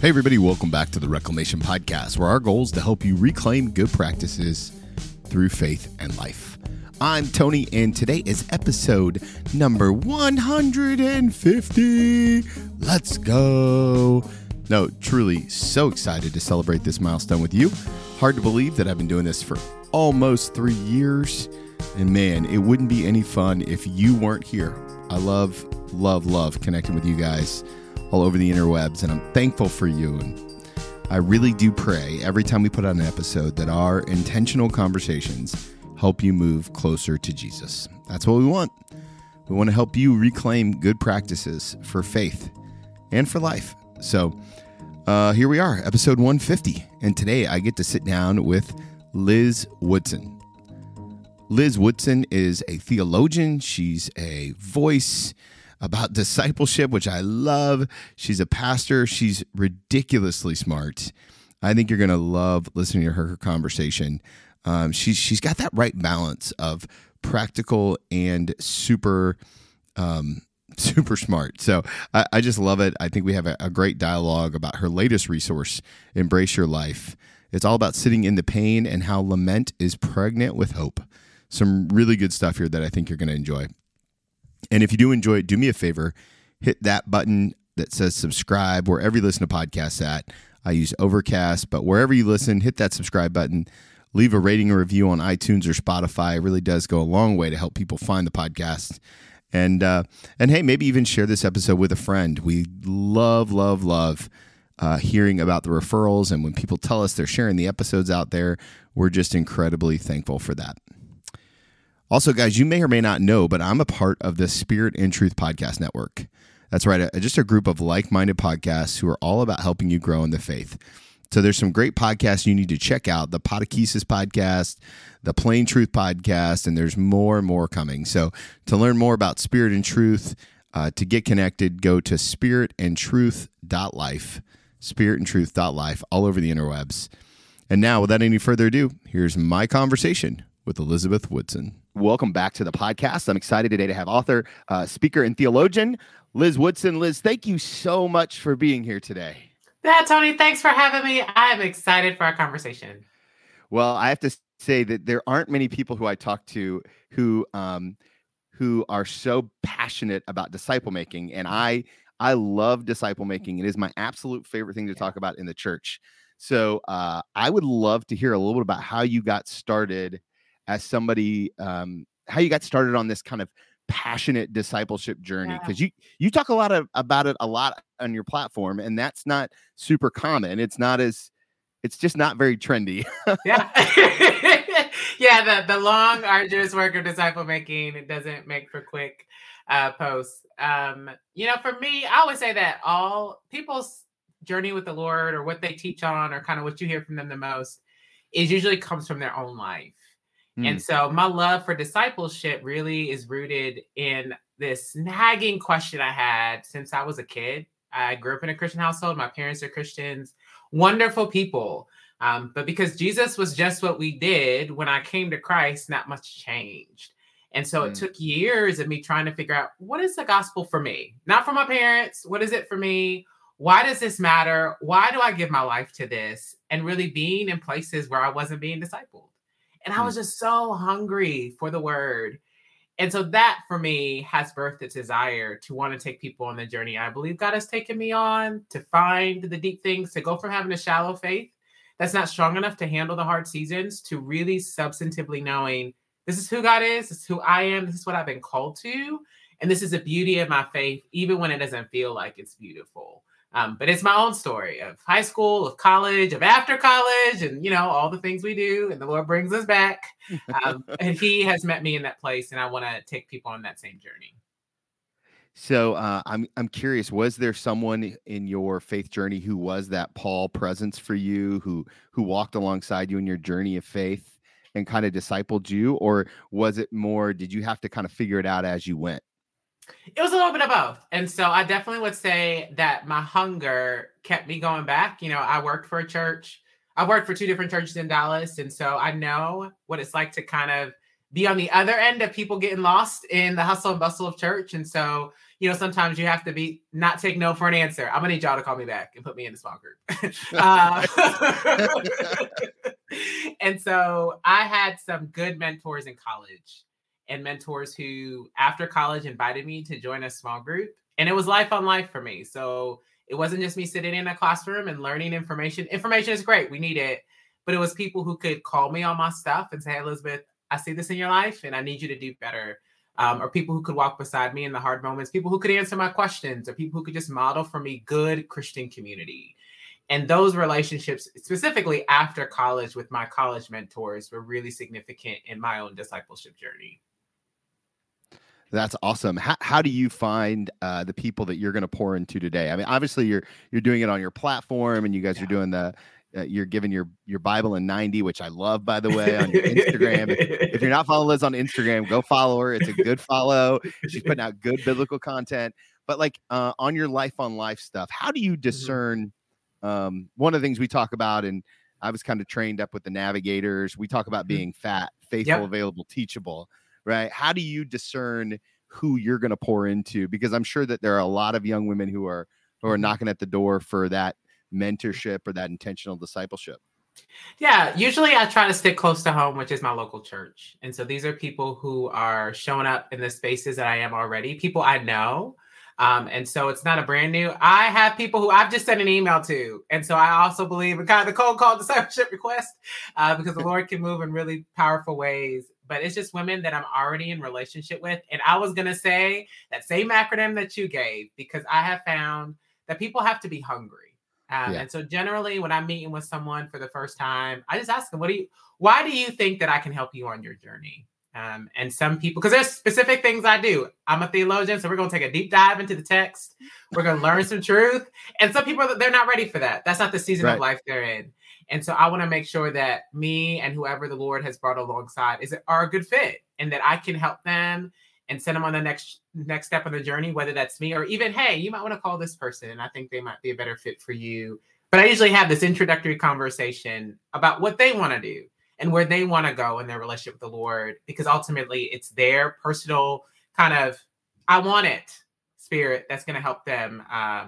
Hey, everybody, welcome back to the Reclamation Podcast, where our goal is to help you reclaim good practices through faith and life. I'm Tony, and today is episode number 150. Let's go. No, truly so excited to celebrate this milestone with you. Hard to believe that I've been doing this for almost three years. And man, it wouldn't be any fun if you weren't here. I love, love, love connecting with you guys all over the interwebs, and I'm thankful for you. And I really do pray every time we put out an episode that our intentional conversations help you move closer to Jesus. That's what we want. We want to help you reclaim good practices for faith and for life. So uh, here we are, episode 150. And today I get to sit down with Liz Woodson. Liz Woodson is a theologian, she's a voice about discipleship, which I love. She's a pastor. She's ridiculously smart. I think you're going to love listening to her, her conversation. Um, she's she's got that right balance of practical and super um, super smart. So I, I, just love it. I think we have a, a great dialogue about her latest resource, Embrace Your Life. It's all about sitting in the pain and how lament is pregnant with hope. Some really good stuff here that I think you're going to enjoy. And if you do enjoy it, do me a favor, hit that button that says subscribe wherever you listen to podcasts at. I use Overcast, but wherever you listen, hit that subscribe button. Leave a rating or review on iTunes or Spotify. It really does go a long way to help people find the podcast. And uh, and hey, maybe even share this episode with a friend. We love, love, love uh, hearing about the referrals, and when people tell us they're sharing the episodes out there, we're just incredibly thankful for that. Also, guys, you may or may not know, but I'm a part of the Spirit and Truth Podcast Network. That's right, a, just a group of like minded podcasts who are all about helping you grow in the faith. So there's some great podcasts you need to check out the Podakesis podcast, the Plain Truth podcast, and there's more and more coming. So to learn more about Spirit and Truth, uh, to get connected, go to spiritandtruth.life, spiritandtruth.life, all over the interwebs. And now, without any further ado, here's my conversation with Elizabeth Woodson. Welcome back to the podcast. I'm excited today to have author, uh, speaker, and theologian Liz Woodson. Liz, thank you so much for being here today. Yeah, Tony, thanks for having me. I am excited for our conversation. Well, I have to say that there aren't many people who I talk to who um, who are so passionate about disciple making, and I I love disciple making. It is my absolute favorite thing to talk about in the church. So uh, I would love to hear a little bit about how you got started as somebody um, how you got started on this kind of passionate discipleship journey because yeah. you you talk a lot of about it a lot on your platform and that's not super common it's not as it's just not very trendy. Yeah. Yeah the the long arduous work of disciple making it doesn't make for quick uh posts um you know for me i always say that all people's journey with the lord or what they teach on or kind of what you hear from them the most is usually comes from their own life and mm. so my love for discipleship really is rooted in this nagging question I had since I was a kid. I grew up in a Christian household. My parents are Christians, wonderful people. Um, but because Jesus was just what we did when I came to Christ, not much changed. And so mm. it took years of me trying to figure out what is the gospel for me? Not for my parents. What is it for me? Why does this matter? Why do I give my life to this? And really being in places where I wasn't being discipled. And I was mm. just so hungry for the word. And so that for me has birthed its desire to want to take people on the journey I believe God has taken me on to find the deep things, to go from having a shallow faith that's not strong enough to handle the hard seasons to really substantively knowing this is who God is, this is who I am, this is what I've been called to. And this is the beauty of my faith, even when it doesn't feel like it's beautiful. Um, but it's my own story of high school, of college, of after college, and you know all the things we do, and the Lord brings us back. Um, and He has met me in that place, and I want to take people on that same journey. So uh, I'm I'm curious. Was there someone in your faith journey who was that Paul presence for you, who who walked alongside you in your journey of faith and kind of discipled you, or was it more? Did you have to kind of figure it out as you went? It was a little bit of both. And so I definitely would say that my hunger kept me going back. You know, I worked for a church. I worked for two different churches in Dallas. And so I know what it's like to kind of be on the other end of people getting lost in the hustle and bustle of church. And so, you know, sometimes you have to be not take no for an answer. I'm gonna need y'all to call me back and put me in the small group. uh, and so I had some good mentors in college and mentors who, after college, invited me to join a small group. And it was life on life for me. So it wasn't just me sitting in a classroom and learning information. Information is great, we need it. But it was people who could call me on my stuff and say, hey, Elizabeth, I see this in your life and I need you to do better um, or people who could walk beside me in the hard moments, people who could answer my questions, or people who could just model for me good Christian community. And those relationships, specifically after college with my college mentors, were really significant in my own discipleship journey. That's awesome. How, how do you find uh, the people that you're going to pour into today? I mean, obviously you're you're doing it on your platform, and you guys yeah. are doing the uh, you're giving your your Bible in 90, which I love, by the way, on your Instagram. if, you're not following Liz on Instagram, go follow her. It's a good follow. She's putting out good biblical content. But like uh, on your life on life stuff, how do you mm-hmm. discern? Um, one of the things we talk about, and I was kind of trained up with the navigators. We talk about mm-hmm. being fat, faithful, yep. available, teachable. Right? How do you discern who you're going to pour into? Because I'm sure that there are a lot of young women who are who are mm-hmm. knocking at the door for that mentorship or that intentional discipleship? Yeah, usually I try to stick close to home, which is my local church. And so these are people who are showing up in the spaces that I am already, people I know. Um, and so it's not a brand new. I have people who I've just sent an email to. And so I also believe in kind of the cold call discipleship request uh, because the Lord can move in really powerful ways. But it's just women that I'm already in relationship with. And I was to say that same acronym that you gave because I have found that people have to be hungry um, yeah. And so generally, when I'm meeting with someone for the first time, I just ask them, "What do you? Why do you think that I can help you on your journey?" Um, and some people, because there's specific things I do. I'm a theologian, so we're going to take a deep dive into the text. We're going to learn some truth. And some people, they're not ready for that. That's not the season right. of life they're in. And so I want to make sure that me and whoever the Lord has brought alongside is are a good fit, and that I can help them and send them on the next next step on the journey, whether that's me or even, hey, you might want to call this person. And I think they might be a better fit for you. But I usually have this introductory conversation about what they want to do and where they want to go in their relationship with the Lord, because ultimately it's their personal kind of I want it spirit that's going to help them uh,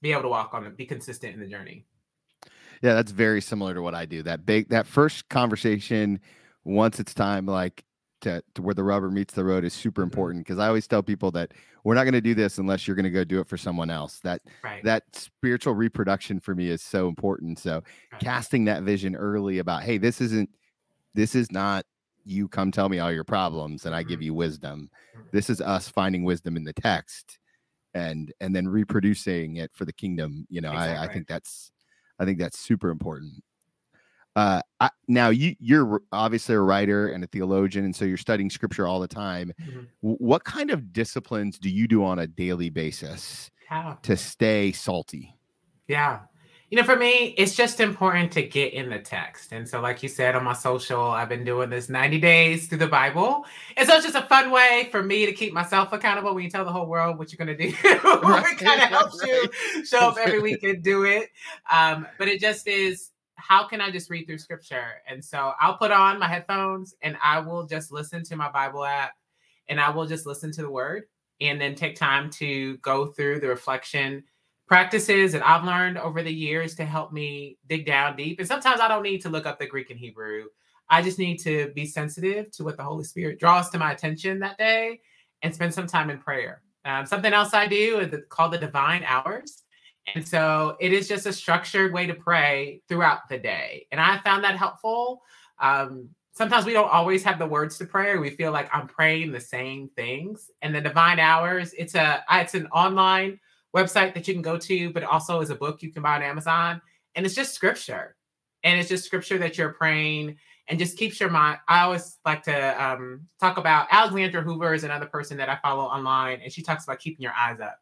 be able to walk on be consistent in the journey. Yeah, that's very similar to what I do. That big that first conversation, once it's time, like to, to where the rubber meets the road is super mm-hmm. important because I always tell people that we're not going to do this unless you're going to go do it for someone else. That right. that spiritual reproduction for me is so important. So right. casting that vision early about, hey, this isn't this is not you come tell me all your problems and I give mm-hmm. you wisdom. Mm-hmm. This is us finding wisdom in the text and and then reproducing it for the kingdom. You know, exactly. I, I think that's I think that's super important. Uh, I, now you you're obviously a writer and a theologian, and so you're studying scripture all the time. Mm-hmm. what kind of disciplines do you do on a daily basis yeah. to stay salty? Yeah, you know, for me, it's just important to get in the text. And so, like you said on my social, I've been doing this 90 days through the Bible. And so it's just a fun way for me to keep myself accountable when you tell the whole world what you're going to do. right, it kind of helps right. you show up every week and do it. Um, but it just is how can I just read through scripture? And so I'll put on my headphones and I will just listen to my Bible app and I will just listen to the word and then take time to go through the reflection practices that I've learned over the years to help me dig down deep. And sometimes I don't need to look up the Greek and Hebrew. I just need to be sensitive to what the Holy Spirit draws to my attention that day and spend some time in prayer. Um, something else I do is called the divine hours. And so it is just a structured way to pray throughout the day. And I found that helpful. Um, sometimes we don't always have the words to pray. We feel like I'm praying the same things. And the Divine Hours, it's a it's an online website that you can go to, but also is a book you can buy on Amazon. And it's just scripture. And it's just scripture that you're praying and just keeps your mind. I always like to um, talk about Alexandra Hoover is another person that I follow online, and she talks about keeping your eyes up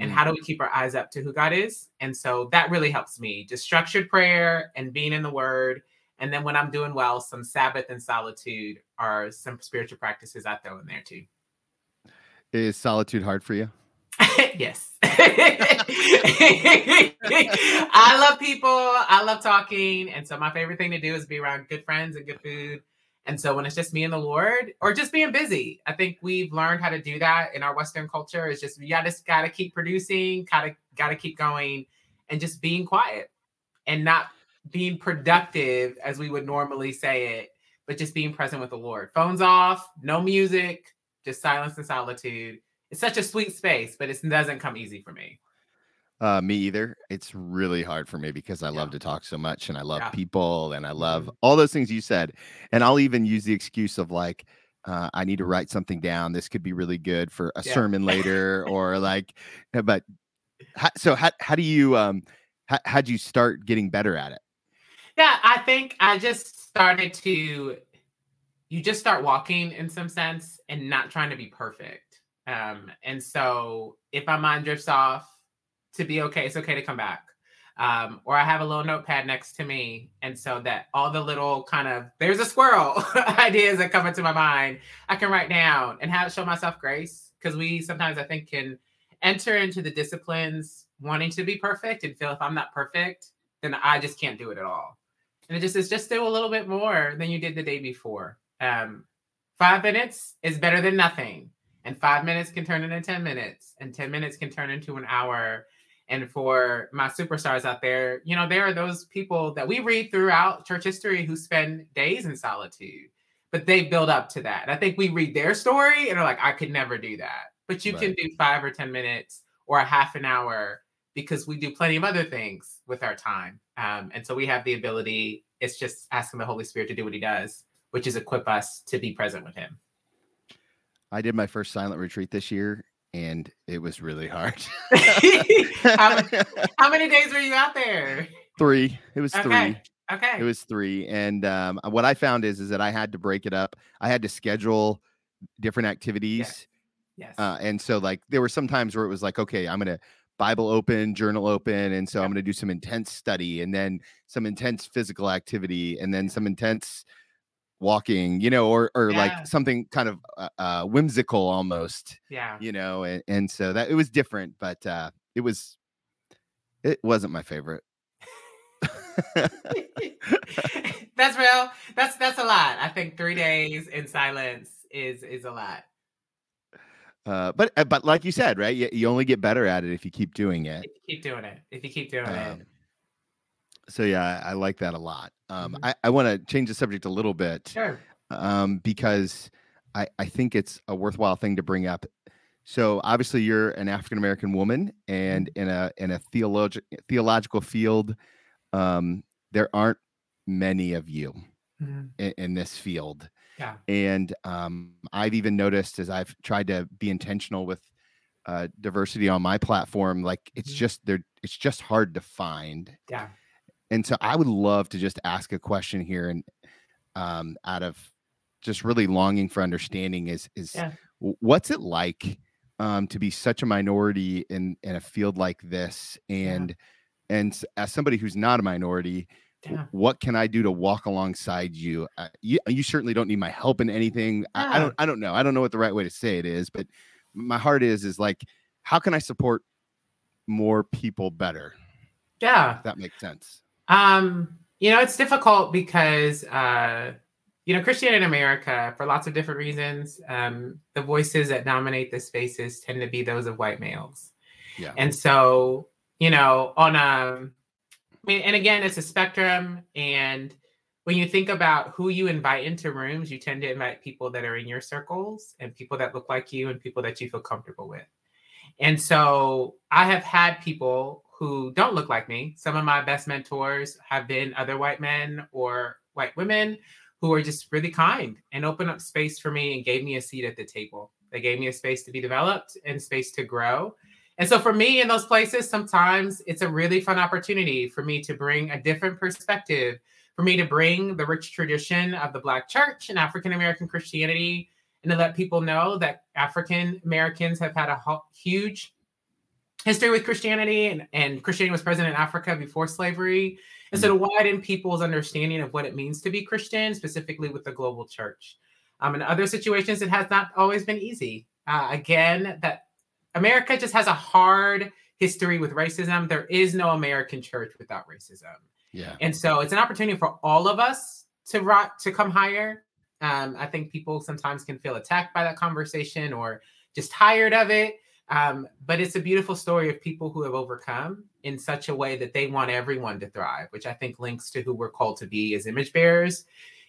and how do we keep our eyes up to who God is? And so that really helps me. Just structured prayer and being in the word. And then when I'm doing well, some Sabbath and solitude are some spiritual practices I throw in there too. Is solitude hard for you? yes. I love people. I love talking. And so my favorite thing to do is be around good friends and good food And so when it's just me and the Lord, or just being busy, I think we've learned how to do that in our Western culture. It's just you just gotta keep producing, gotta gotta keep going, and just being quiet and not being productive as we would normally say it, but just being present with the Lord. Phones off, no music, just silence and solitude. It's such a sweet space, but it doesn't come easy for me. Uh, me either. It's really hard for me because I yeah. love to talk so much and I love yeah. people and I love mm-hmm. all those things you said. And I'll even use the excuse of like, uh, I need to write something down. This could be really good for a Yeah. sermon later, or like, uh, but how, so how how do you um how, how'd you start getting better at it? Yeah, I think I just started to you just start walking in some sense and not trying to be perfect. Um, and so if my mind drifts off, to be okay, it's okay to come back. Um, or I have a little notepad next to me, and so that all the little kind of there's a squirrel ideas that come into my mind, I can write down and have show myself grace because we sometimes I think can enter into the disciplines wanting to be perfect and feel if I'm not perfect, then I just can't do it at all. And it just is just do a little bit more than you did the day before. Um, five minutes is better than nothing, and five minutes can turn into ten minutes, and ten minutes can turn into an hour. And for my superstars out there, you know, there are those people that we read throughout church history who spend days in solitude, but they build up to that. I think we read their story and are like, I could never do that. But you can do five or 10 minutes or a half an hour because we do plenty of other things with our time. Um, and so we have the ability, it's just asking the Holy Spirit to do what he does, which is equip us to be present with him. I did my first silent retreat this year, and it was really hard. how, how many days were you out there? three. It was Okay. three. Okay. It was three, and um, what I found is is that I had to break it up. I had to schedule different activities, yes. uh, and so like there were some times where it was like, okay, I'm gonna Bible open, journal open, and so I'm gonna do some intense study, and then some intense physical activity, and then some intense walking, you know, or or Yeah. like something kind of uh, uh, whimsical almost, yeah. you know, and, and so that it was different, but uh, it was it wasn't my favorite. that's real. That's that's a lot. I think three days in silence is is a lot. Uh, but uh, but like you said, right? You, you only get better at it if you keep doing it. If you keep doing it. If you keep doing Um, it. So yeah, I, like that a lot. Um, Mhm. I, I want to change the subject a little bit Sure. um, because I, I think it's a worthwhile thing to bring up. So obviously, you're an African American woman, and in a in a theologi- theological field, um, there aren't many of you Mhm. in, in this field. Yeah. And um, I've even noticed as I've tried to be intentional with uh, diversity on my platform, like it's Mhm. just there, it's just hard to find. Yeah. And so I would love to just ask a question here, and um, out of just really longing for understanding is is Yeah. what's it like um, to be such a minority in in a field like this, and and as somebody who's not a minority, Yeah. what can I do to walk alongside you? Uh, you, you certainly don't need my help in anything. I, I don't I don't know. I don't know what the right way to say it is, but my heart is is like, how can I support more people better? Yeah. If that makes sense. Um, you know, it's difficult because uh, you know, Christianity in America, for lots of different reasons, um, the voices that dominate the spaces tend to be those of white males. Yeah. And so, you know, on um I mean, and again, it's a spectrum. And when you think about who you invite into rooms, you tend to invite people that are in your circles and people that look like you and people that you feel comfortable with. And so I have had people who don't look like me. Some of my best mentors have been other white men or white women who are just really kind and opened up space for me and gave me a seat at the table. They gave me a space to be developed and space to grow. And so for me in those places, sometimes it's a really fun opportunity for me to bring a different perspective, for me to bring the rich tradition of the Black church and African American Christianity, and to let people know that African Americans have had a huge history with Christianity, and, and Christianity was present in Africa before slavery. And so to widen people's understanding of what it means to be Christian, specifically with the global church. Um, in other situations, it has not always been easy. Uh, again, that America just has a hard history with racism. There is no American church without racism. Yeah. And so it's an opportunity for all of us to ri- to come higher. Um, I think people sometimes can feel attacked by that conversation or just tired of it. Um, but it's a beautiful story of people who have overcome in such a way that they want everyone to thrive, which I think links to who we're called to be as image bearers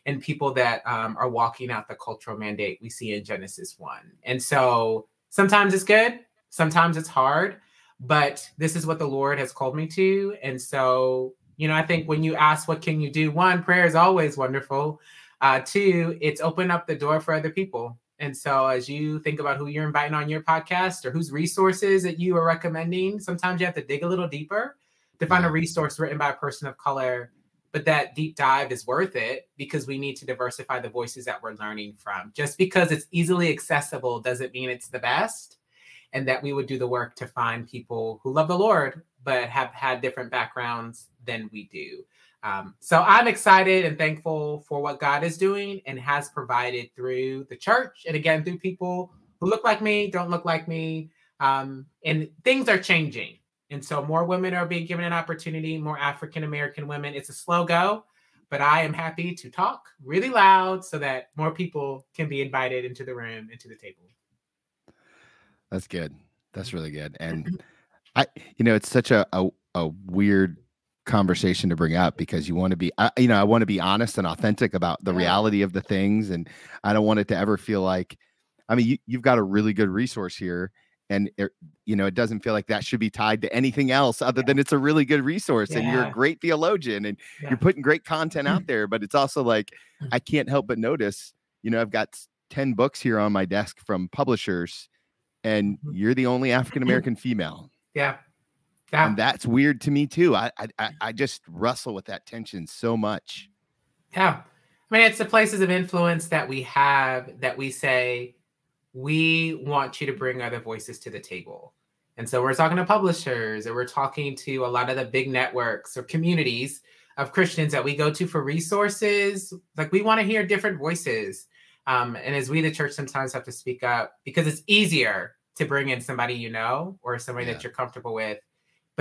and people that um, are walking out the cultural mandate we see in Genesis 1. And so sometimes it's good, sometimes it's hard, but this is what the Lord has called me to. And so, you know, I think when you ask, what can you do? One, prayer is always wonderful. Uh, two, it's open up the door for other people. And so, as you think about who you're inviting on your podcast or whose resources that you are recommending, sometimes you have to dig a little deeper to find a resource written by a person of color. But that deep dive is worth it because we need to diversify the voices that we're learning from. Just because it's easily accessible doesn't mean it's the best. And that we would do the work to find people who love the Lord, but have had different backgrounds than we do. Um, so I'm excited and thankful for what God is doing and has provided through the church and again through people who look like me, don't look like me. Um, and things are changing. And so more women are being given an opportunity, more African American women. It's a slow go, but I am happy to talk really loud so that more people can be invited into the room, into the table. That's good. That's really good. And I, you know, it's such a, a, a weird conversation to bring up because you want to be I, you know i want to be honest and authentic about the yeah. reality of the things and i don't want it to ever feel like i mean you, you've got a really good resource here and it, you know it doesn't feel like that should be tied to anything else other yeah. than it's a really good resource yeah. and you're a great theologian and you're putting great content out there but it's also like mm. i can't help but notice you know i've got 10 books here on my desk from publishers and mm-hmm. you're the only african american female yeah yeah. And that's weird to me too. I, I I just wrestle with that tension so much. Yeah. I mean, it's the places of influence that we have that we say, we want you to bring other voices to the table. And so we're talking to publishers or we're talking to a lot of the big networks or communities of Christians that we go to for resources. Like we want to hear different voices. Um, and as we, the church, sometimes have to speak up because it's easier to bring in somebody you know or somebody yeah. that you're comfortable with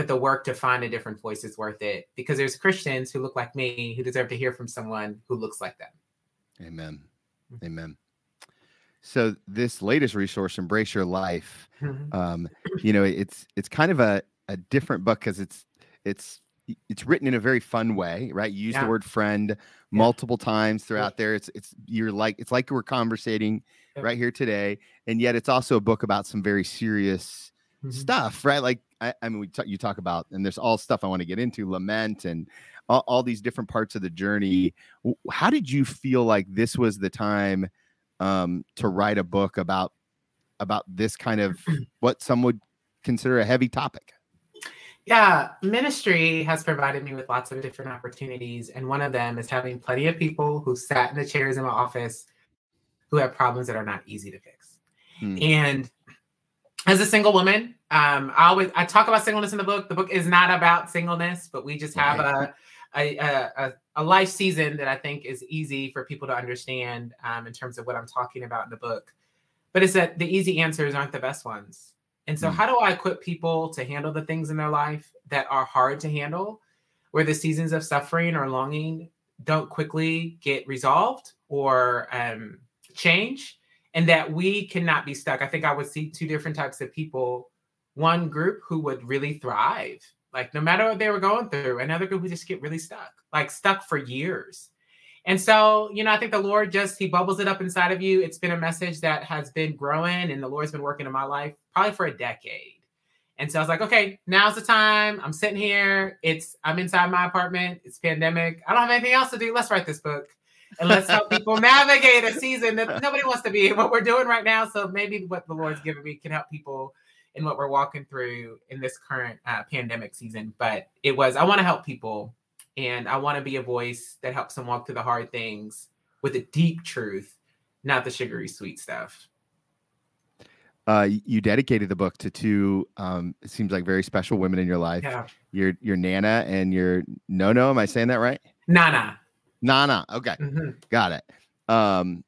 but the work to find a different voice is worth it because there's Christians who look like me who deserve to hear from someone who looks like them. Amen. Mm-hmm. Amen. So this latest resource, Embrace Your Life, mm-hmm. um, you know, it's it's kind of a, a different book because it's it's it's written in a very fun way, right? You use yeah. the word friend multiple yeah. times throughout there. It's it's you're like it's like we're conversating right here today, and yet it's also a book about some very serious mm-hmm. stuff, right? Like I, I mean, we t- you talk about, and there's all stuff I want to get into, lament and all, all, these different parts of the journey. How did you feel like this was the time um, to write a book about about this kind of what some would consider a heavy topic? Yeah, ministry has provided me with lots of different opportunities, and one of them is having plenty of people who sat in the chairs in my office who have problems that are not easy to fix. Hmm. And as a single woman, um, I always I talk about singleness in the book. The book is not about singleness, but we just have a a, a, a life season that I think is easy for people to understand um, in terms of what I'm talking about in the book. But it's that the easy answers aren't the best ones. And so, mm. how do I equip people to handle the things in their life that are hard to handle, where the seasons of suffering or longing don't quickly get resolved or um, change? And that we cannot be stuck. I think I would see two different types of people. One group who would really thrive, like no matter what they were going through, another group who just get really stuck, like stuck for years. And so, you know, I think the Lord just He bubbles it up inside of you. It's been a message that has been growing, and the Lord's been working in my life probably for a decade. And so I was like, okay, now's the time. I'm sitting here. It's I'm inside my apartment. It's pandemic. I don't have anything else to do. Let's write this book and let's help people navigate a season that nobody wants to be in what we're doing right now. So maybe what the Lord's given me can help people in what we're walking through in this current uh, pandemic season. But it was, I want to help people and I want to be a voice that helps them walk through the hard things with a deep truth, not the sugary sweet stuff. Uh, you dedicated the book to two, um, it seems like very special women in your life. Yeah. Your your Nana and your No No. Am I saying that right? Nana. Nana. Okay, mm-hmm. got it. Um,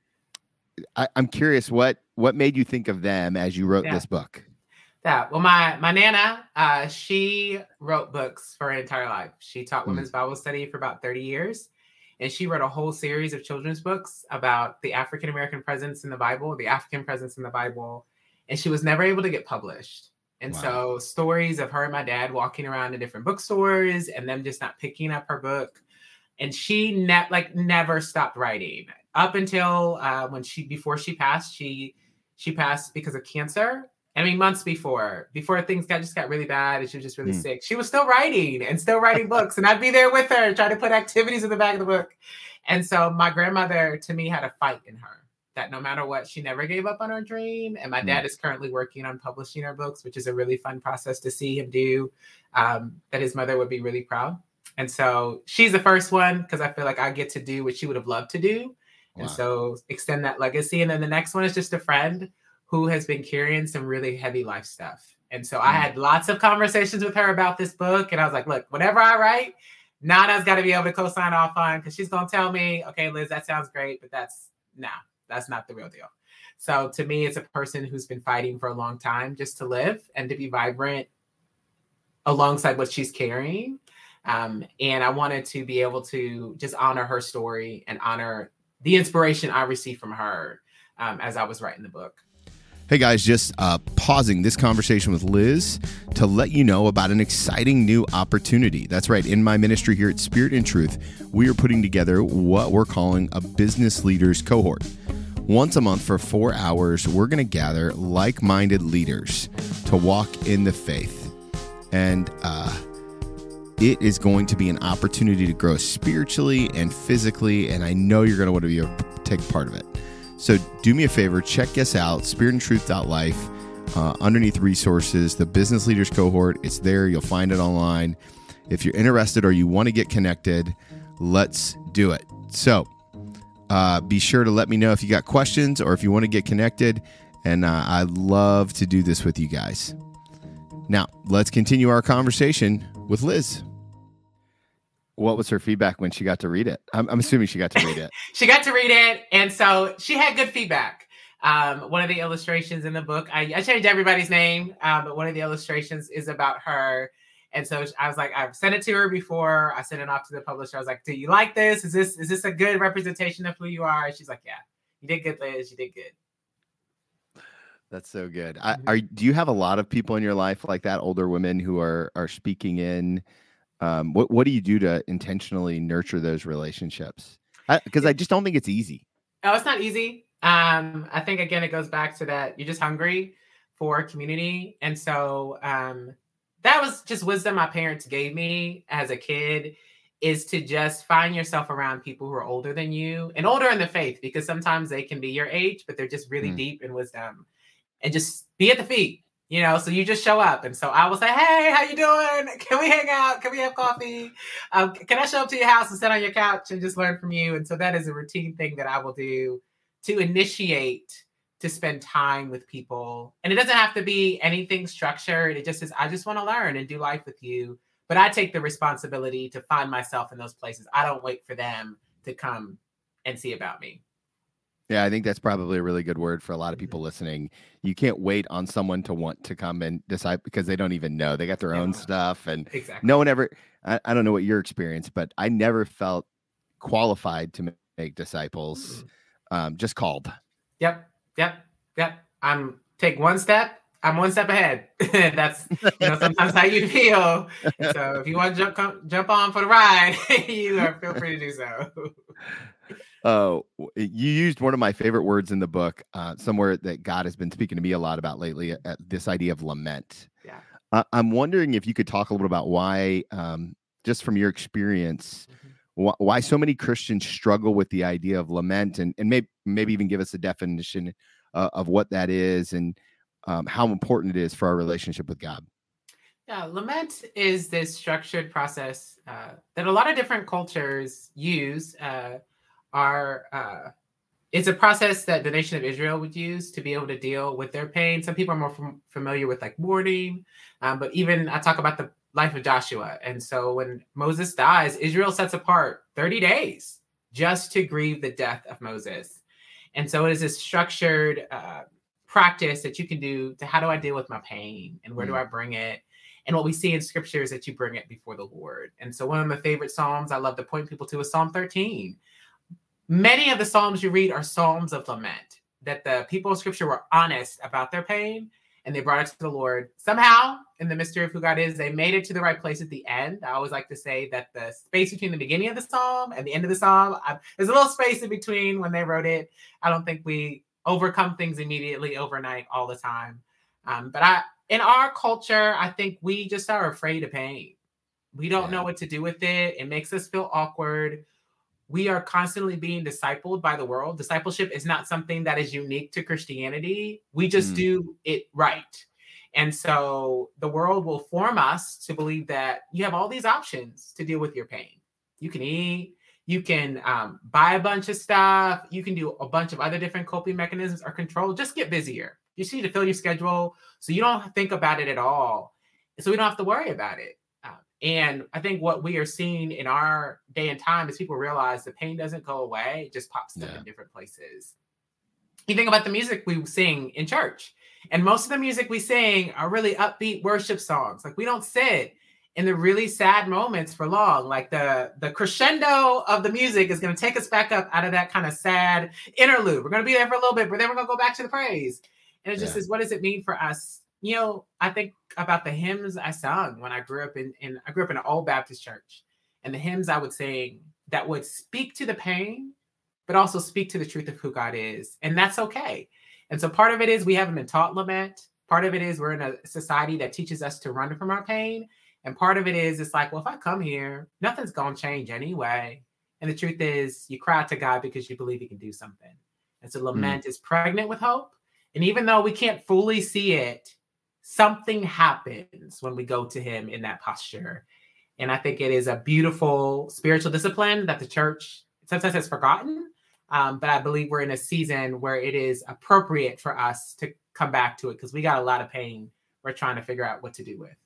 I, am curious what what made you think of them as you wrote yeah. this book. Yeah, well, my my nana, uh, she wrote books for her entire life. She taught mm. women's Bible study for about 30 years, and she wrote a whole series of children's books about the African American presence in the Bible, the African presence in the Bible, and she was never able to get published. And wow. so stories of her and my dad walking around in different bookstores and them just not picking up her book. And she ne- like never stopped writing up until uh, when she before she passed. She she passed because of cancer. I mean, months before, before things got just got really bad and she was just really mm. sick. She was still writing and still writing books, and I'd be there with her, trying to put activities in the back of the book. And so my grandmother, to me, had a fight in her that no matter what, she never gave up on her dream. And my mm. dad is currently working on publishing her books, which is a really fun process to see him do. Um, that his mother would be really proud. And so she's the first one because I feel like I get to do what she would have loved to do. Wow. And so extend that legacy. And then the next one is just a friend who has been carrying some really heavy life stuff. And so mm. I had lots of conversations with her about this book. And I was like, look, whatever I write, Nana's got to be able to co-sign off on because she's going to tell me, okay, Liz, that sounds great, but that's no, that's not the real deal. So to me, it's a person who's been fighting for a long time just to live and to be vibrant alongside what she's carrying. Um, and I wanted to be able to just honor her story and honor the inspiration I received from her um, as I was writing the book. Hey guys, just uh, pausing this conversation with Liz to let you know about an exciting new opportunity. That's right, in my ministry here at Spirit and Truth, we are putting together what we're calling a business leaders cohort. Once a month for four hours, we're going to gather like minded leaders to walk in the faith. And uh, it is going to be an opportunity to grow spiritually and physically. And I know you're going to want to be a, take part of it. So do me a favor, check us out, spiritandtruth.life. Uh, underneath resources, the business leaders cohort, it's there. You'll find it online. If you're interested or you want to get connected, let's do it. So uh, be sure to let me know if you got questions or if you want to get connected. And uh, I'd love to do this with you guys. Now, let's continue our conversation with Liz what was her feedback when she got to read it? I'm, I'm assuming she got to read it. she got to read it, and so she had good feedback. Um, one of the illustrations in the book, I, I changed everybody's name, um, but one of the illustrations is about her. And so I was like, I've sent it to her before. I sent it off to the publisher. I was like, "Do you like this? Is this is this a good representation of who you are?" And she's like, "Yeah, you did good, Liz. You did good." That's so good. I, mm-hmm. are do you have a lot of people in your life like that, older women who are are speaking in um, what what do you do to intentionally nurture those relationships? Because I, I, just don't think it's easy. Oh, it's not easy. Um, I think again, it goes back to that you're just hungry for community, and so um, that was just wisdom my parents gave me as a kid is to just find yourself around people who are older than you and older in the faith because sometimes they can be your age but they're just really mm. deep in wisdom and just be at the feet you know so you just show up. And so i will say hey how you doing? Can we hang out? Can we have coffee? Um, can i show up to your house and sit on your couch and just learn from you? And so that is a routine thing that i will do to initiate to spend time with people. And it doesn't have to be anything structured. It just is i just want to learn and do life with you. But i take the responsibility to find myself in those places. I don't wait for them to come and see about me yeah, I think that's probably a really good word for a lot of people listening. You can't wait on someone to want to come and decide because they don't even know. They got their yeah. own stuff and exactly. no one ever I, I, don't know what your experience, but I never felt qualified to make disciples. Mm-hmm. Um, just called. Yep. Yep. Yep. I'm take one step, I'm one step ahead. That's you know sometimes how you feel. So if you want to jump come, jump on for the ride, you are feel free to do so. Oh, uh, you used one of my favorite words in the book, uh, somewhere that God has been speaking to me a lot about lately. Uh, this idea of lament. Yeah. Uh, I'm wondering if you could talk a little bit about why, um, just from your experience, mm-hmm. wh- why so many Christians struggle with the idea of lament, and and maybe maybe even give us a definition uh, of what that is and um, how important it is for our relationship with God. Yeah, lament is this structured process uh, that a lot of different cultures use are uh, it's a process that the nation of Israel would use to be able to deal with their pain. Some people are more fam- familiar with like mourning, um, but even I talk about the life of Joshua. And so when Moses dies, Israel sets apart 30 days just to grieve the death of Moses. And so it is this structured uh, practice that you can do to how do I deal with my pain and where mm. do I bring it? And what we see in scripture is that you bring it before the Lord. And so, one of my favorite Psalms I love to point people to is Psalm 13. Many of the Psalms you read are Psalms of lament, that the people of scripture were honest about their pain and they brought it to the Lord. Somehow, in the mystery of who God is, they made it to the right place at the end. I always like to say that the space between the beginning of the psalm and the end of the psalm, I, there's a little space in between when they wrote it. I don't think we overcome things immediately overnight all the time. Um, but I, in our culture, I think we just are afraid of pain. We don't yeah. know what to do with it. It makes us feel awkward we are constantly being discipled by the world. Discipleship is not something that is unique to Christianity. We just mm. do it right. And so the world will form us to believe that you have all these options to deal with your pain. You can eat, you can um, buy a bunch of stuff, you can do a bunch of other different coping mechanisms or control. Just get busier. You just need to fill your schedule so you don't think about it at all. So we don't have to worry about it. And I think what we are seeing in our day and time is people realize the pain doesn't go away, it just pops up yeah. in different places. You think about the music we sing in church, and most of the music we sing are really upbeat worship songs. Like we don't sit in the really sad moments for long. Like the the crescendo of the music is going to take us back up out of that kind of sad interlude. We're going to be there for a little bit, but then we're going to go back to the praise. And it just yeah. is what does it mean for us you know, I think about the hymns I sung when I grew up in, in I grew up in an old Baptist church. And the hymns I would sing that would speak to the pain, but also speak to the truth of who God is. And that's okay. And so part of it is we haven't been taught lament. Part of it is we're in a society that teaches us to run from our pain. And part of it is it's like, well, if I come here, nothing's going to change anyway. And the truth is, you cry to God because you believe He can do something. And so lament mm. is pregnant with hope. And even though we can't fully see it, something happens when we go to him in that posture. And I think it is a beautiful spiritual discipline that the church sometimes has forgotten. Um, but I believe we're in a season where it is appropriate for us to come back to it because we got a lot of pain we're trying to figure out what to do with.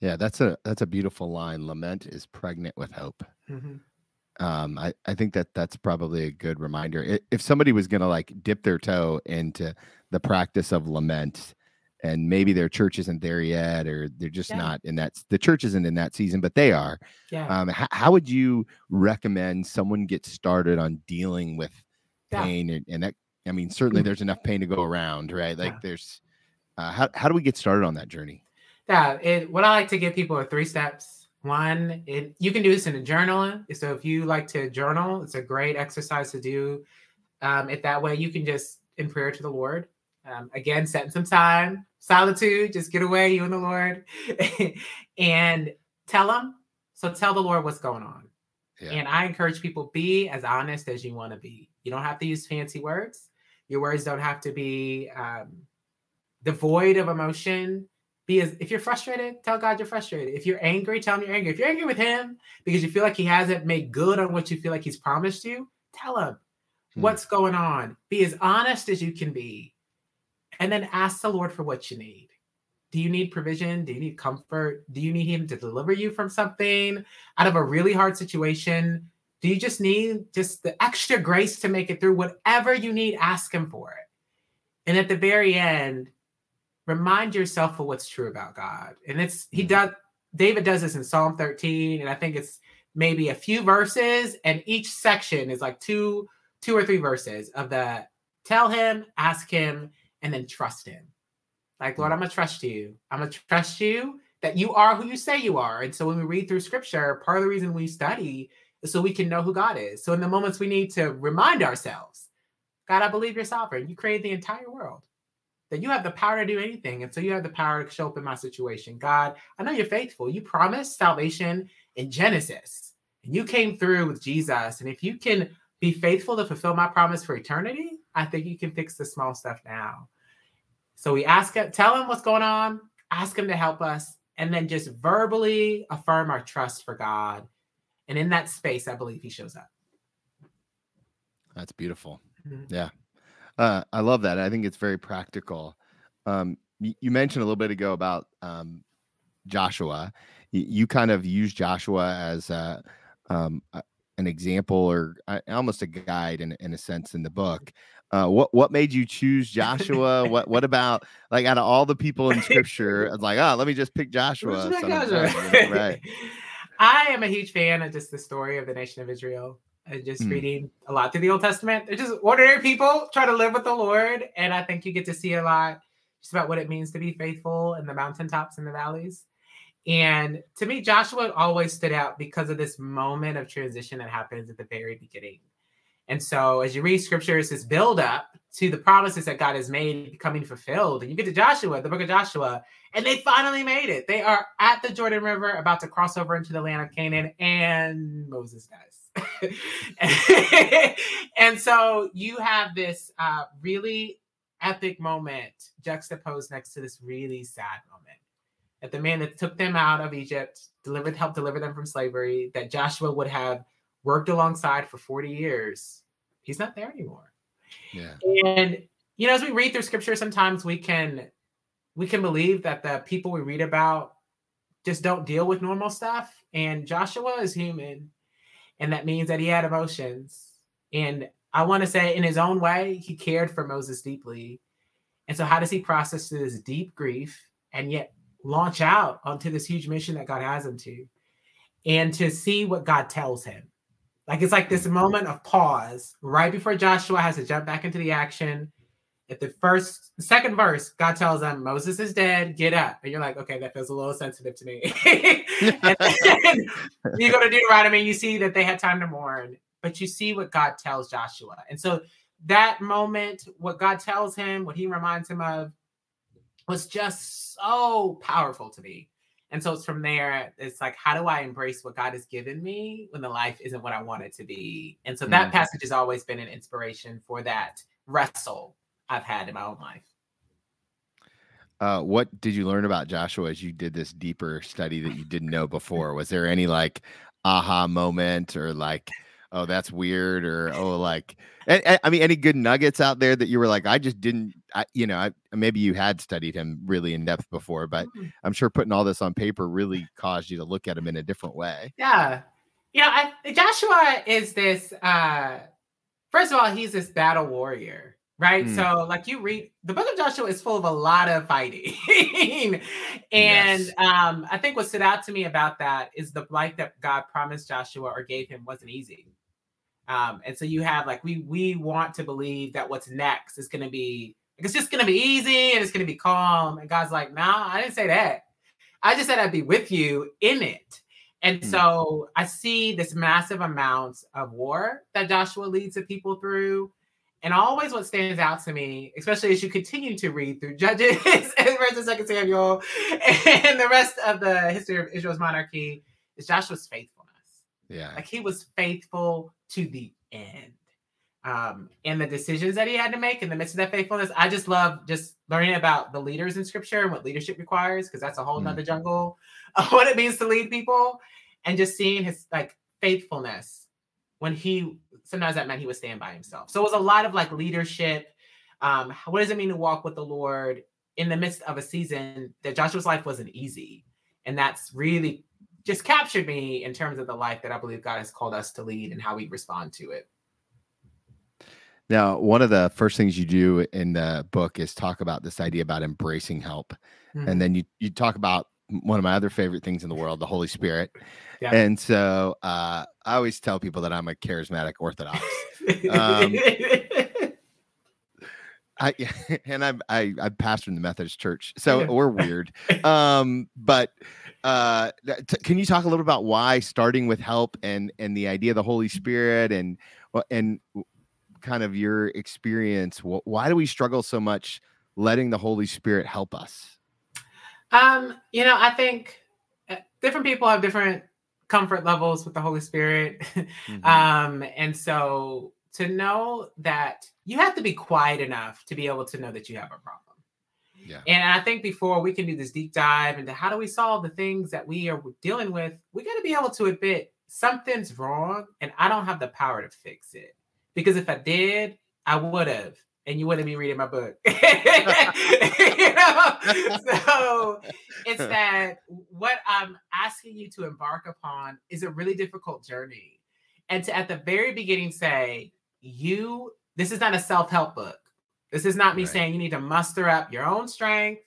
Yeah, that's a that's a beautiful line. Lament is pregnant with hope. Mm-hmm. Um, I, I think that that's probably a good reminder. If somebody was going to like dip their toe into the practice of lament, and maybe their church isn't there yet or they're just yeah. not in that the church isn't in that season but they are yeah. um, how, how would you recommend someone get started on dealing with pain and, and, that i mean certainly mm. there's enough pain to go around right like yeah. there's uh, how, how do we get started on that journey yeah it, what i like to give people are three steps one it, you can do this in a journal so if you like to journal it's a great exercise to do um, it that way you can just in prayer to the lord um, again, setting some time, solitude, just get away, you and the Lord, and tell them. So tell the Lord what's going on. Yeah. And I encourage people be as honest as you want to be. You don't have to use fancy words. Your words don't have to be um, devoid of emotion. Be as if you're frustrated, tell God you're frustrated. If you're angry, tell him you're angry. If you're angry with him because you feel like he hasn't made good on what you feel like he's promised you, tell him hmm. what's going on. Be as honest as you can be and then ask the Lord for what you need. Do you need provision? Do you need comfort? Do you need Him to deliver you from something out of a really hard situation? Do you just need just the extra grace to make it through? Whatever you need, ask Him for it. And at the very end, remind yourself of what's true about God. And it's He mm-hmm. does. David does this in Psalm 13, and I think it's maybe a few verses, and each section is like two, two or three verses of the tell Him, ask Him, and then trust him. Like, Lord. I'm going to trust you. I'm going to trust you that you are who you say you are. And so when we read through scripture, part of the reason we study is so we can know who God is. So in the moments we need to remind ourselves, God, I believe you're sovereign. You created the entire world, that you have the power to do anything. And so you have the power to show up in my situation. God, I know you're faithful. You promised salvation in Genesis, and you came through with Jesus. And if you can be faithful to fulfill my promise for eternity, I think you can fix the small stuff now. So we ask him, tell him what's going on, ask him to help us, and then just verbally affirm our trust for God. And in that space, I believe he shows up. That's beautiful. Mm-hmm. Yeah. Uh, I love that. I think it's very practical. Um, you, you, mentioned a little bit ago about um, Joshua. You, you, kind of use Joshua as a, um, an example or uh, almost a guide in, in a sense in the book Uh, what what made you choose Joshua? what what about like out of all the people in Scripture? It's like, oh, let me just pick Joshua. Right? I am a huge fan of just the story of the nation of Israel and just Mm. reading a lot through the Old Testament. They're just ordinary people trying to live with the Lord. And I think you get to see a lot just about what it means to be faithful in the mountaintops and the valleys. And to me, Joshua always stood out because of this moment of transition that happens at the very beginning. And so as you read scriptures, this build up to the promises that God has made becoming fulfilled. And you get to Joshua, the book of Joshua, and they finally made it. They are at the Jordan River about to cross over into the land of Canaan, and Moses dies. and so you have this uh, really epic moment juxtaposed next to this really sad moment. That the man that took them out of Egypt, delivered, helped deliver them from slavery, that Joshua would have worked alongside for 40 years, he's not there anymore. Yeah. And you know, as we read through scripture, sometimes we can we can believe that the people we read about just don't deal with normal stuff. And Joshua is human, and that means that he had emotions. And I want to say, in his own way, he cared for Moses deeply. And so, how does he process this deep grief and yet launch out onto this huge mission that God has him to? And to see what God tells him. Like it's like this moment of pause right before Joshua has to jump back into the action. At the first, the second verse, God tells them, Moses is dead, get up. And you're like, okay, that feels a little sensitive to me. and then you go to Deuteronomy, you see that they had time to mourn, but you see what God tells Joshua. And so that moment, what God tells him, what he reminds him of, was just so powerful to me. And so it's from there, it's like, how do I embrace what God has given me when the life isn't what I want it to be? And so that Mm. passage has always been an inspiration for that wrestle I've had in my own life. Uh, what did you learn about Joshua as you did this deeper study that you didn't know before? Was there any like aha moment or like, oh, that's weird, or oh, like, I mean, any good nuggets out there that you were like, I just didn't, I, you know, I, maybe you had studied him really in depth before, but Mm. I'm sure putting all this on paper really caused you to look at him in a different way. Yeah. You know, I, Joshua is this, uh, first of all, he's this battle warrior, right? Mm. So, like, you read the book of Joshua is full of a lot of fighting. and Yes. um, I think what stood out to me about that is the life that God promised Joshua or gave him wasn't easy. Um, and so you have like we we want to believe that what's next is going to be like, it's just going to be easy and it's going to be calm. And God's like, nah, I didn't say that. I just said I'd be with you in it. And Hmm. so I see this massive amount of war that Joshua leads the people through. And always what stands out to me, especially as you continue to read through Judges and First and Second Samuel and the rest of the history of Israel's monarchy, is Joshua's faithfulness. Yeah. Like he was faithful to the end. Um, and the decisions that he had to make in the midst of that faithfulness. I just love just learning about the leaders in scripture and what leadership requires, because that's a whole Mm. nother jungle of what it means to lead people. And just seeing his like faithfulness when he sometimes that meant he would stand by himself. So it was a lot of like leadership. Um, what does it mean to walk with the Lord in the midst of a season that Joshua's life wasn't easy? And that's really just captured me in terms of the life that I believe God has called us to lead and how we respond to it. Now, one of the first things you do in the book is talk about this idea about embracing help. Mm-hmm. and then you you talk about one of my other favorite things in the world, the Holy Spirit. Yeah. And so uh, I always tell people that I'm a charismatic Orthodox. um, I and I'm I I pastor in the Methodist Church, so we're weird. Um, but uh, t- can you talk a little about why starting with help and and the idea of the Holy Spirit and and kind of your experience? Why do we struggle so much letting the Holy Spirit help us? Um, you know, I think uh, different people have different comfort levels with the Holy Spirit. Mhm. um, and so to know that you have to be quiet enough to be able to know that you have a problem. yeah. And I think before we can do this deep dive into how do we solve the things that we are dealing with, we got to be able to admit something's wrong and I don't have the power to fix it. Because if I did, I would have. And you wouldn't be reading my book. You know? So it's that what I'm asking you to embark upon is a really difficult journey. And to at the very beginning say, you this is not a self-help book. This is not me Right. saying you need to muster up your own strength,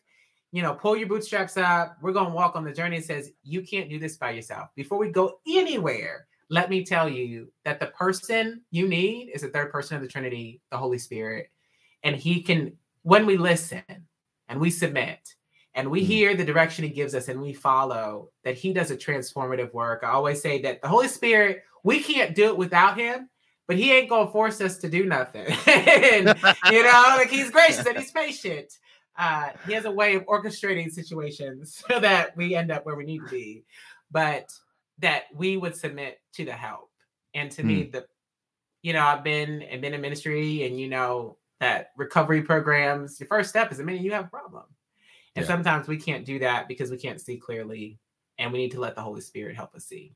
you know, pull your bootstraps up. We're going to walk on the journey. It says you can't do this by yourself. Before we go anywhere, let me tell you that the person you need is the third person of the Trinity, the Holy Spirit. And he can, when we listen and we submit and we Mhm. hear the direction he gives us and we follow, that he does a transformative work. I always say that the Holy Spirit, we can't do it without him, but he ain't gonna force us to do nothing. And, you know, like he's gracious and he's patient. Uh, he has a way of orchestrating situations so that we end up where we need to be, but that we would submit to the help. And to me, the you know, I've been and been in ministry, and you know that recovery programs. Your first step is admitting you have a problem, and Yeah. sometimes we can't do that because we can't see clearly, and we need to let the Holy Spirit help us see.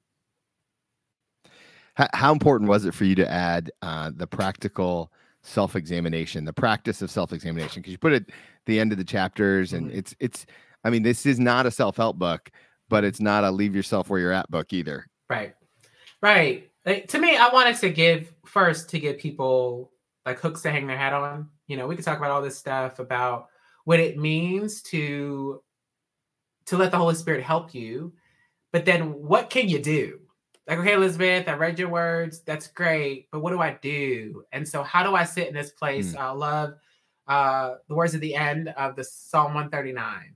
How, how important was it for you to add uh, the practical self-examination, the practice of self-examination? Because you put it at the end of the chapters, and Mhm. it's it's. I mean, this is not a self-help book, but it's not a leave yourself where you're at book either. Right. Right. Like, to me, I wanted to give first to give people like hooks to hang their hat on. You know, we could talk about all this stuff about what it means to to let the Holy Spirit help you, but then what can you do? Like, okay, Elizabeth, I read your words. That's great, but what do I do? And so, how do I sit in this place? I love uh, the words at the end of the Psalm 139.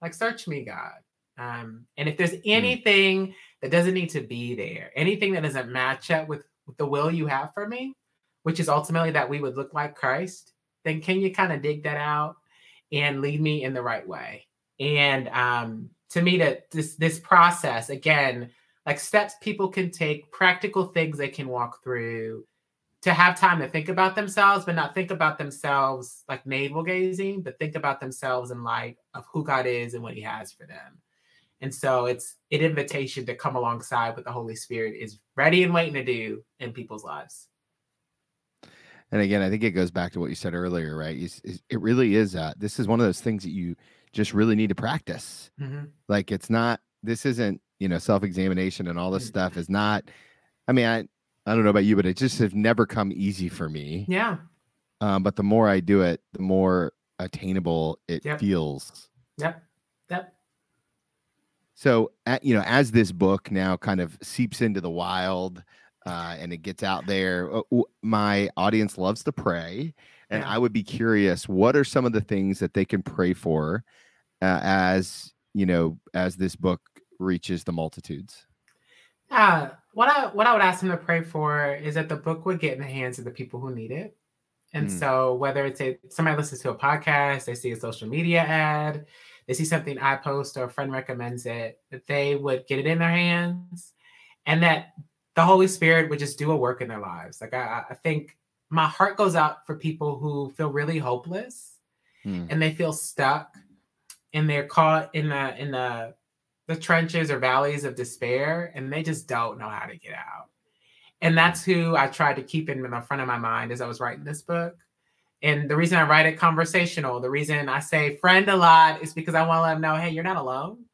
Like, search me, God. Um, and if there's anything that doesn't need to be there, anything that doesn't match up with, with the will you have for me, which is ultimately that we would look like Christ, then can you kind of dig that out and lead me in the right way? And um, to me, that this this process again, like steps people can take, practical things they can walk through to have time to think about themselves, but not think about themselves like navel gazing, but think about themselves in light of who God is and what He has for them. And so it's an invitation to come alongside what the Holy Spirit is ready and waiting to do in people's lives. And again, I think it goes back to what you said earlier, right? It really is. Uh, this is one of those things that you just really need to practice. Like it's not. This isn't. You know, self-examination and all this Mm. stuff is not. I mean, I I don't know about you, but it just has never come easy for me. Yeah. Um, but the more I do it, the more attainable it Yep. feels. Yep. Yep. So, a you know, as this book now kind of seeps into the wild uh, and it gets out there, my audience loves to pray. And Yeah. I would be curious, what are some of the things that they can pray for uh, as, you know, as this book reaches the multitudes? Uh, what I what I would ask them to pray for is that the book would get in the hands of the people who need it. And Mm. so whether it's a somebody listens to a podcast, they see a social media ad, they see something I post or a friend recommends it, that they would get it in their hands and that the Holy Spirit would just do a work in their lives. Like I, I think my heart goes out for people who feel really hopeless Hmm. and they feel stuck and they're caught in the in the the trenches or valleys of despair and they just don't know how to get out. And that's who I tried to keep in the front of my mind as I was writing this book. And the reason I write it conversational, the reason I say friend a lot is because I want to let them know, hey, you're not alone.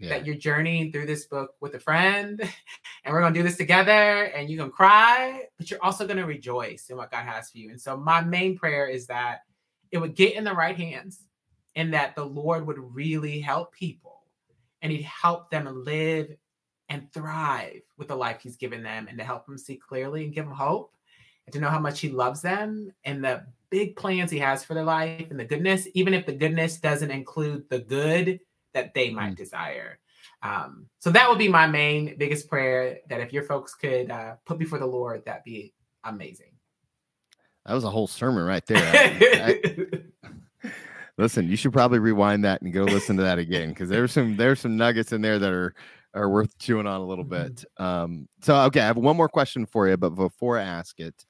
Yeah. That you're journeying through this book with a friend, and we're gonna do this together. And you're gonna cry, but you're also gonna rejoice in what God has for you. And so my main prayer is that it would get in the right hands, and that the Lord would really help people, and He'd help them live and thrive with the life He's given them, and to help them see clearly and give them hope, and to know how much He loves them and the big plans He has for their life and the goodness, even if the goodness doesn't include the good that they might desire. Um, so that would be my main biggest prayer. That if your folks could uh, put before the Lord, that'd be amazing. That was a whole sermon right there. I- I- listen, you should probably rewind that and go listen to that again because there's some there's some nuggets in there that are are worth chewing on a little Mhm. bit. Um, so okay, I have one more question for you, but before I ask it,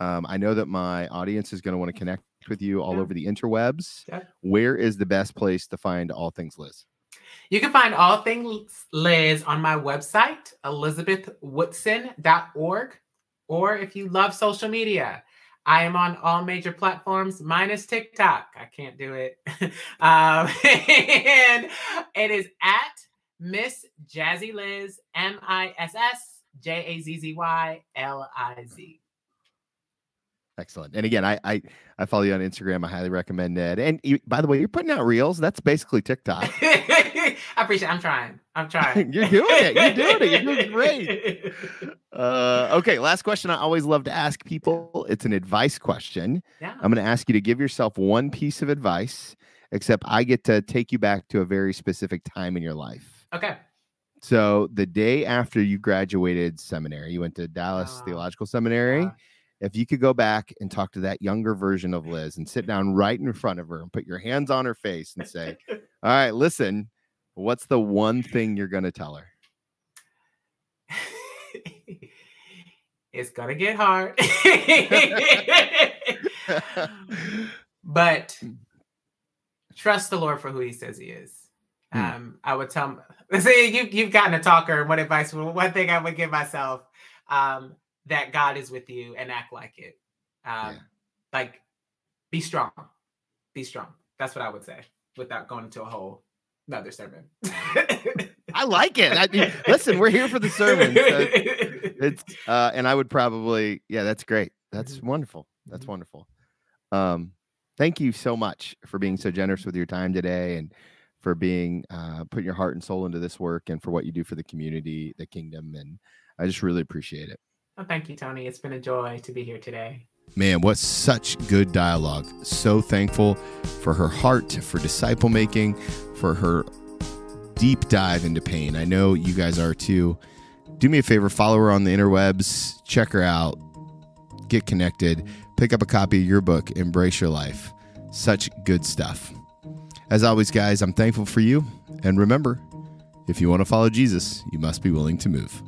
um, I know that my audience is going to want to connect with you all Yeah. over the interwebs. Yeah. Where is the best place to find all things Liz? You can find all things Liz on my website, elizabethwoodson.org. Or if you love social media, I am on all major platforms minus TikTok. I can't do it. um, and it is at Miss Jazzy Liz, M I S S J A Z Z Y L I Z. Excellent. And again, I, I I follow you on Instagram. I highly recommend it. And you, by the way, you're putting out reels. That's basically TikTok. I appreciate. It. I'm trying. I'm trying. you're doing it. You're doing it. You're doing great. Uh, okay. Last question. I always love to ask people. It's an advice question. Yeah. I'm going to ask you to give yourself one piece of advice. Except I get to take you back to a very specific time in your life. Okay. So the day after you graduated seminary, you went to Dallas Ah. Theological Seminary. Uh, if you could go back and talk to that younger version of Liz and sit down right in front of her and put your hands on her face and say, All right, listen, what's the one thing you're going to tell her? it's gonna get hard. but trust the Lord for who He says He is. Hmm. Um, I would tell. See, you you've gotten a talker. What advice? One thing I would give myself: um, that God is with you and act like it. Um, Yeah. Like, be strong. Be strong. That's what I would say, without going into a whole another sermon. I like it. I mean, listen, we're here for the sermon. so it's uh, and I would probably, yeah, that's great. That's Mhm. wonderful. That's Mhm. wonderful. Um, thank you so much for being so generous with your time today and for being uh, putting your heart and soul into this work and for what you do for the community, the kingdom, and I just really appreciate it. Well, thank you, Tony. It's been a joy to be here today. Man, what such good dialogue. So thankful for her heart, for disciple making, for her deep dive into pain. I know you guys are too. Do me a favor, follow her on the interwebs, check her out, get connected, pick up a copy of your book, Embrace Your Life. Such good stuff. As always, guys, I'm thankful for you. And remember, if you want to follow Jesus, you must be willing to move.